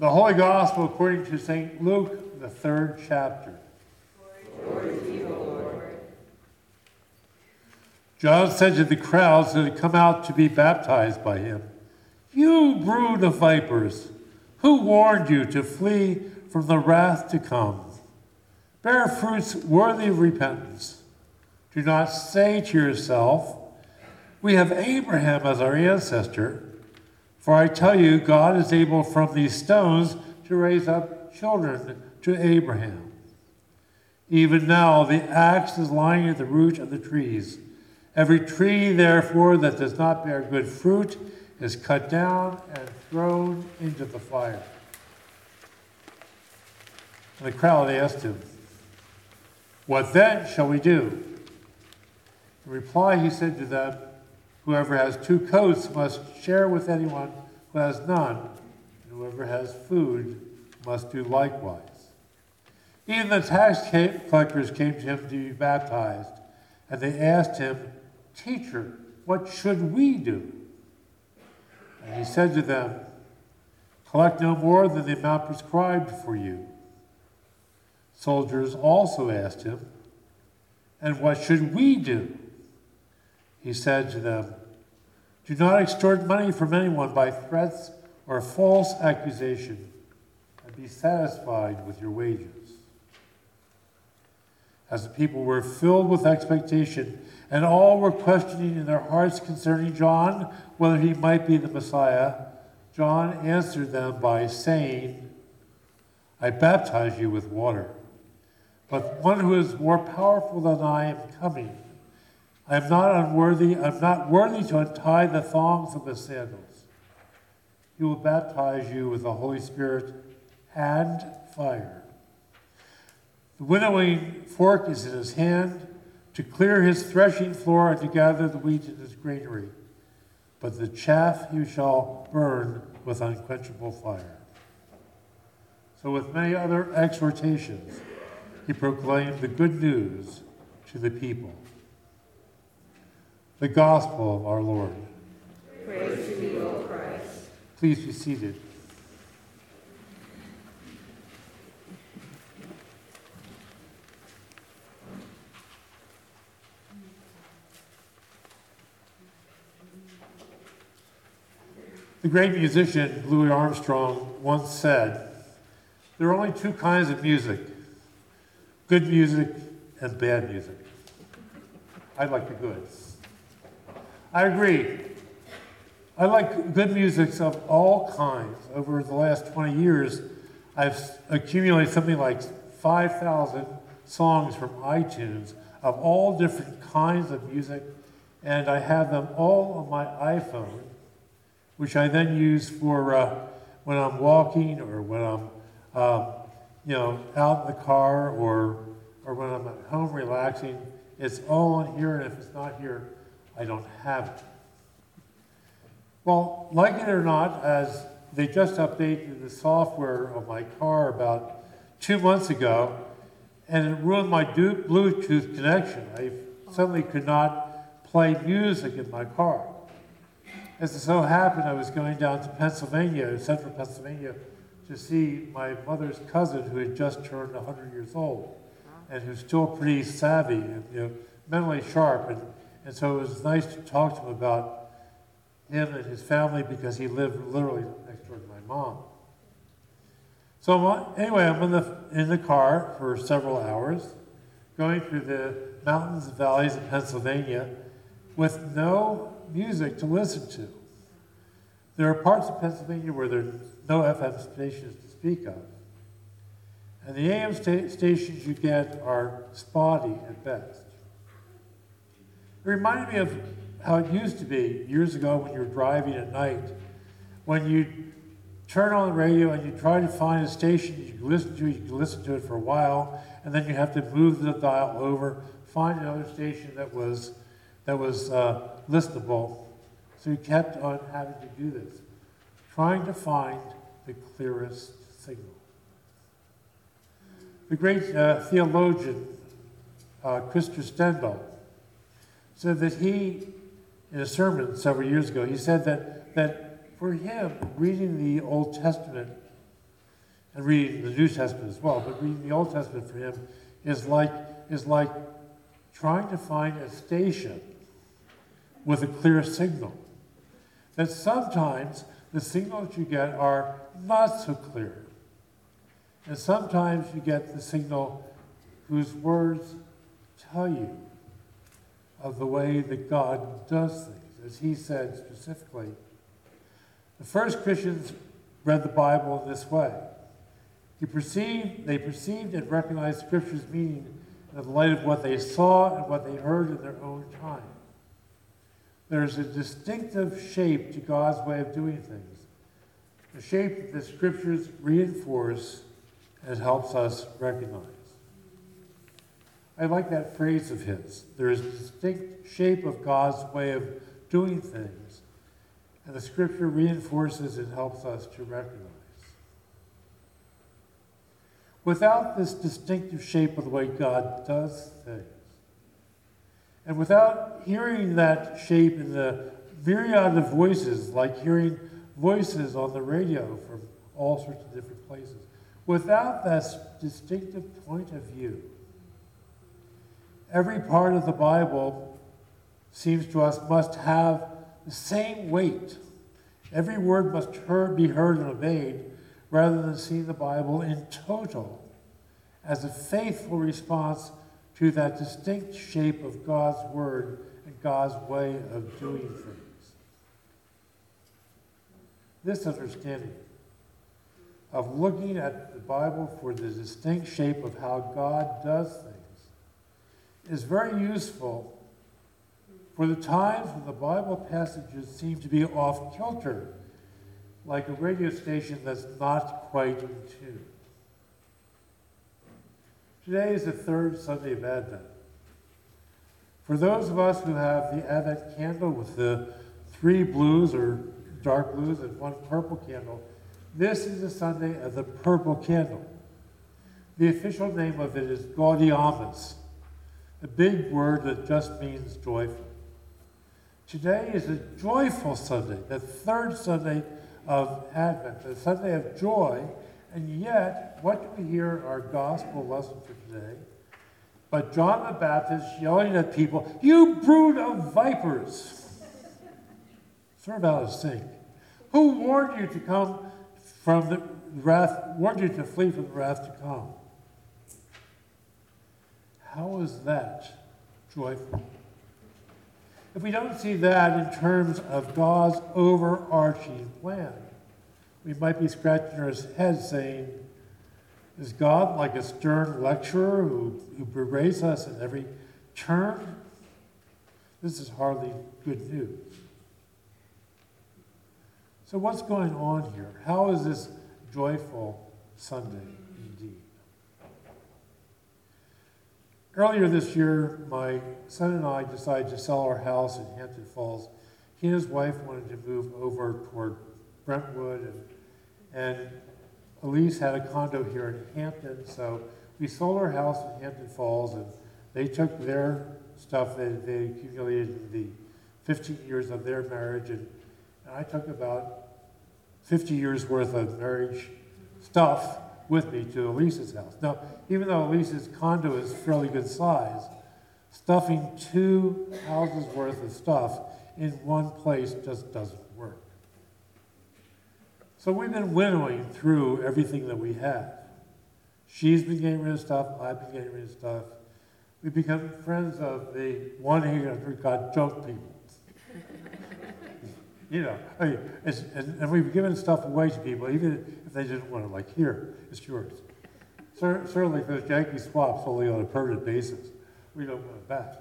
The Holy Gospel according to St. Luke, the third chapter. John said to the crowds that had come out to be baptized by him, You brood of vipers, who warned you to flee from the wrath to come? Bear fruits worthy of repentance. Do not say to yourself, We have Abraham as our ancestor. For I tell you, God is able from these stones to raise up children to Abraham. Even now, the axe is lying at the root of the trees. Every tree, therefore, that does not bear good fruit is cut down and thrown into the fire. And the crowd asked him, What then shall we do? In reply, he said to them, Whoever has two coats must share with anyone who has none, and whoever has food must do likewise. Even the tax collectors came to him to be baptized, and they asked him, Teacher, what should we do? And he said to them, Collect no more than the amount prescribed for you. Soldiers also asked him, And what should we do? He said to them, Do not extort money from anyone by threats or false accusation, and be satisfied with your wages. As the people were filled with expectation, and all were questioning in their hearts concerning John whether he might be the Messiah, John answered them by saying, I baptize you with water, but one who is more powerful than I am coming I am not unworthy, I'm not worthy to untie the thongs of his sandals. He will baptize you with the Holy Spirit and fire. The winnowing fork is in his hand to clear his threshing floor and to gather the wheat in his granary. But the chaff you shall burn with unquenchable fire. So, with many other exhortations, he proclaimed the good news to the people the gospel of our Lord. Praise to you, O Christ. Please be seated. The great musician Louis Armstrong once said, There are only two kinds of music good music and bad music. I like the good. I agree. I like good music of all kinds. Over the last 20 years, I've accumulated something like 5,000 songs from iTunes of all different kinds of music, and I have them all on my iPhone, which I then use for uh, when I'm walking or when I'm, uh, you know, out in the car or or when I'm at home relaxing. It's all on here, and if it's not here, I don't have it. Well, like it or not, as they just updated the software of my car about two months ago, and it ruined my Bluetooth connection. I suddenly could not play music in my car. As it so happened, I was going down to Pennsylvania, central Pennsylvania, to see my mother's cousin who had just turned 100 years old and who's still pretty savvy and you know, mentally sharp. And and so it was nice to talk to him about him and his family because he lived literally next door to my mom. So anyway, I'm in the, in the car for several hours, going through the mountains and valleys of Pennsylvania with no music to listen to. There are parts of Pennsylvania where there's no FM stations to speak of. And the AM sta- stations you get are spotty at best. It reminded me of how it used to be years ago when you were driving at night, when you turn on the radio and you try to find a station you can listen to, you listen to it for a while, and then you have to move the dial over, find another station that was that was uh, listenable. So you kept on having to do this, trying to find the clearest signal. The great uh, theologian uh, Krister Stendahl said that he, in a sermon several years ago, he said that, that for him, reading the Old Testament and reading the New Testament as well, but reading the Old Testament for him is like, is like trying to find a station with a clear signal. That sometimes the signals you get are not so clear. And sometimes you get the signal whose words tell you of the way that God does things. As he said specifically, the first Christians read the Bible in this way. He perceived, they perceived and recognized Scripture's meaning in the light of what they saw and what they heard in their own time. There's a distinctive shape to God's way of doing things, a shape that the Scriptures reinforce and helps us recognize. I like that phrase of his. There is a distinct shape of God's way of doing things, and the Scripture reinforces and helps us to recognize. Without this distinctive shape of the way God does things, and without hearing that shape in the myriad of voices, like hearing voices on the radio from all sorts of different places, without that distinctive point of view, every part of the Bible seems to us must have the same weight. Every word must heard, be heard and obeyed rather than seeing the Bible in total as a faithful response to that distinct shape of God's Word and God's way of doing things. This understanding of looking at the Bible for the distinct shape of how God does things is very useful for the times when the Bible passages seem to be off kilter, like a radio station that's not quite in tune. Today is the third Sunday of Advent. For those of us who have the Advent candle with the three blues or dark blues and one purple candle, this is the Sunday of the purple candle. The official name of it is Gaudeamus, a big word that just means joyful. Today is a joyful Sunday, the third Sunday of Advent, the Sunday of joy and yet, what do we hear our gospel lesson for today? But John the Baptist yelling at people, You brood of vipers! Sort of out of sync. Who warned you to come from the wrath, warned you to flee from the wrath to come? How is that joyful? If we don't see that in terms of God's overarching plan, we might be scratching our heads saying, Is God like a stern lecturer who, who berates us at every turn? This is hardly good news. So, what's going on here? How is this joyful Sunday indeed? Earlier this year, my son and I decided to sell our house in Hampton Falls. He and his wife wanted to move over toward Brentwood, and, and Elise had a condo here in Hampton, so we sold our house in Hampton Falls, and they took their stuff that they accumulated in the 15 years of their marriage, and, and I took about 50 years worth of marriage stuff with me to Elise's house. Now, even though Elise's condo is fairly good size, stuffing two houses worth of stuff in one place just doesn't work. so we've been winnowing through everything that we have. She's been getting rid of stuff, I've been getting rid of stuff. We've become friends of the 1 800 got junk people. you know, I mean, and, and, we've given stuff away to people, even if they didn't want it, like, here, it's yours. certainly, if those Yankee swaps only on a permanent basis, we don't want it back.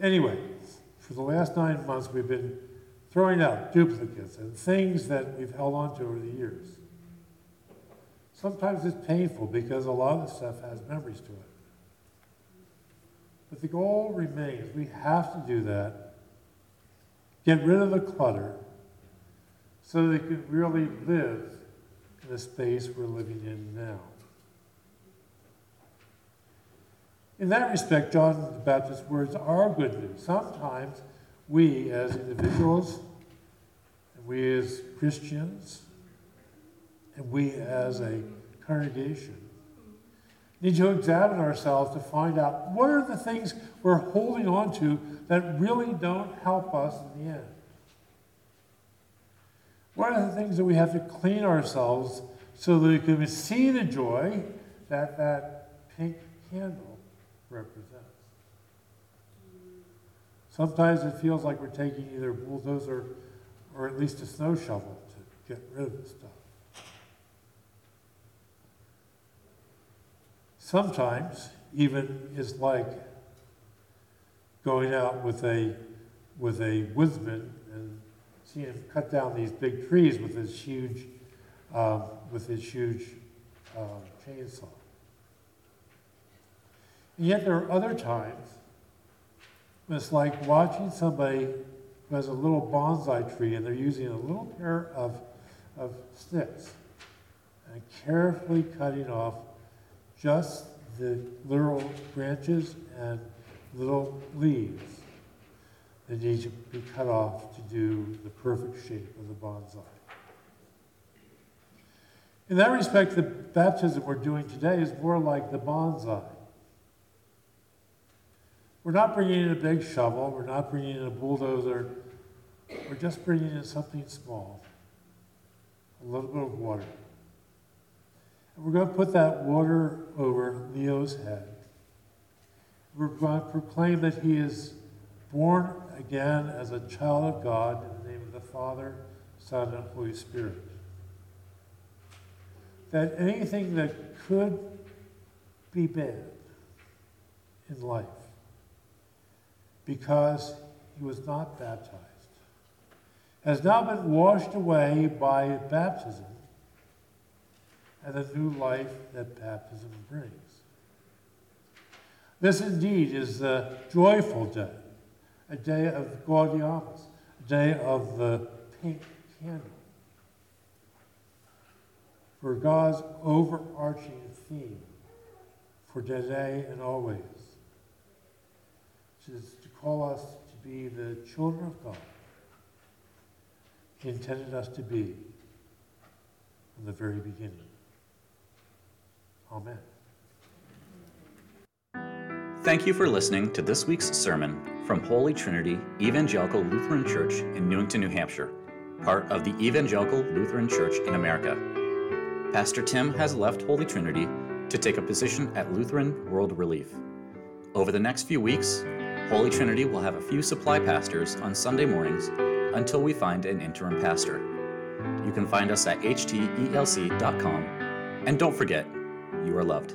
Anyway, for the last nine months, we've been throwing out duplicates and things that we've held on to over the years. Sometimes it's painful because a lot of stuff has memories to it. But the goal remains we have to do that, get rid of the clutter, so we can really live in the space we're living in now. In that respect, John the Baptist's words are good news. Sometimes we as individuals, and we as Christians, and we as a congregation need to examine ourselves to find out what are the things we're holding on to that really don't help us in the end. What of the things that we have to clean ourselves so that we can see the joy that that pink candle represents? Sometimes it feels like we're taking either a bulldozer or at least a snow shovel to get rid of the stuff. Sometimes even is like going out with a with a woodsman seeing him cut down these big trees with his huge um, with his huge um, chainsaw. And yet there are other times when it's like watching somebody who has a little bonsai tree and they're using a little pair of, of sticks and carefully cutting off just the little branches and little leaves that need to be cut off to do the perfect shape of the bonsai. In that respect, the baptism we're doing today is more like the bonsai. We're not bringing in a big shovel, we're not bringing in a bulldozer, we're just bringing in something small, a little bit of water. And we're going to put that water over Leo's head. We're going to proclaim that he is born again as a child of God in the name of the Father, Son, and Holy Spirit. That anything that could be bad in life, because he was not baptized, has now been washed away by baptism and the new life that baptism brings. This indeed is the joyful day, a day of Gaudeamus, a day of the pink candle. For God's overarching theme for today and always, is to call us to be the children of God He intended us to be from the very beginning. Amen. Thank you for listening to this week's sermon from Holy Trinity Evangelical Lutheran Church in Newington, New Hampshire, part of the Evangelical Lutheran Church in America. Pastor Tim has left Holy Trinity to take a position at Lutheran World Relief. Over the next few weeks, Holy Trinity will have a few supply pastors on Sunday mornings until we find an interim pastor. You can find us at hteelc.com. And don't forget, you are loved.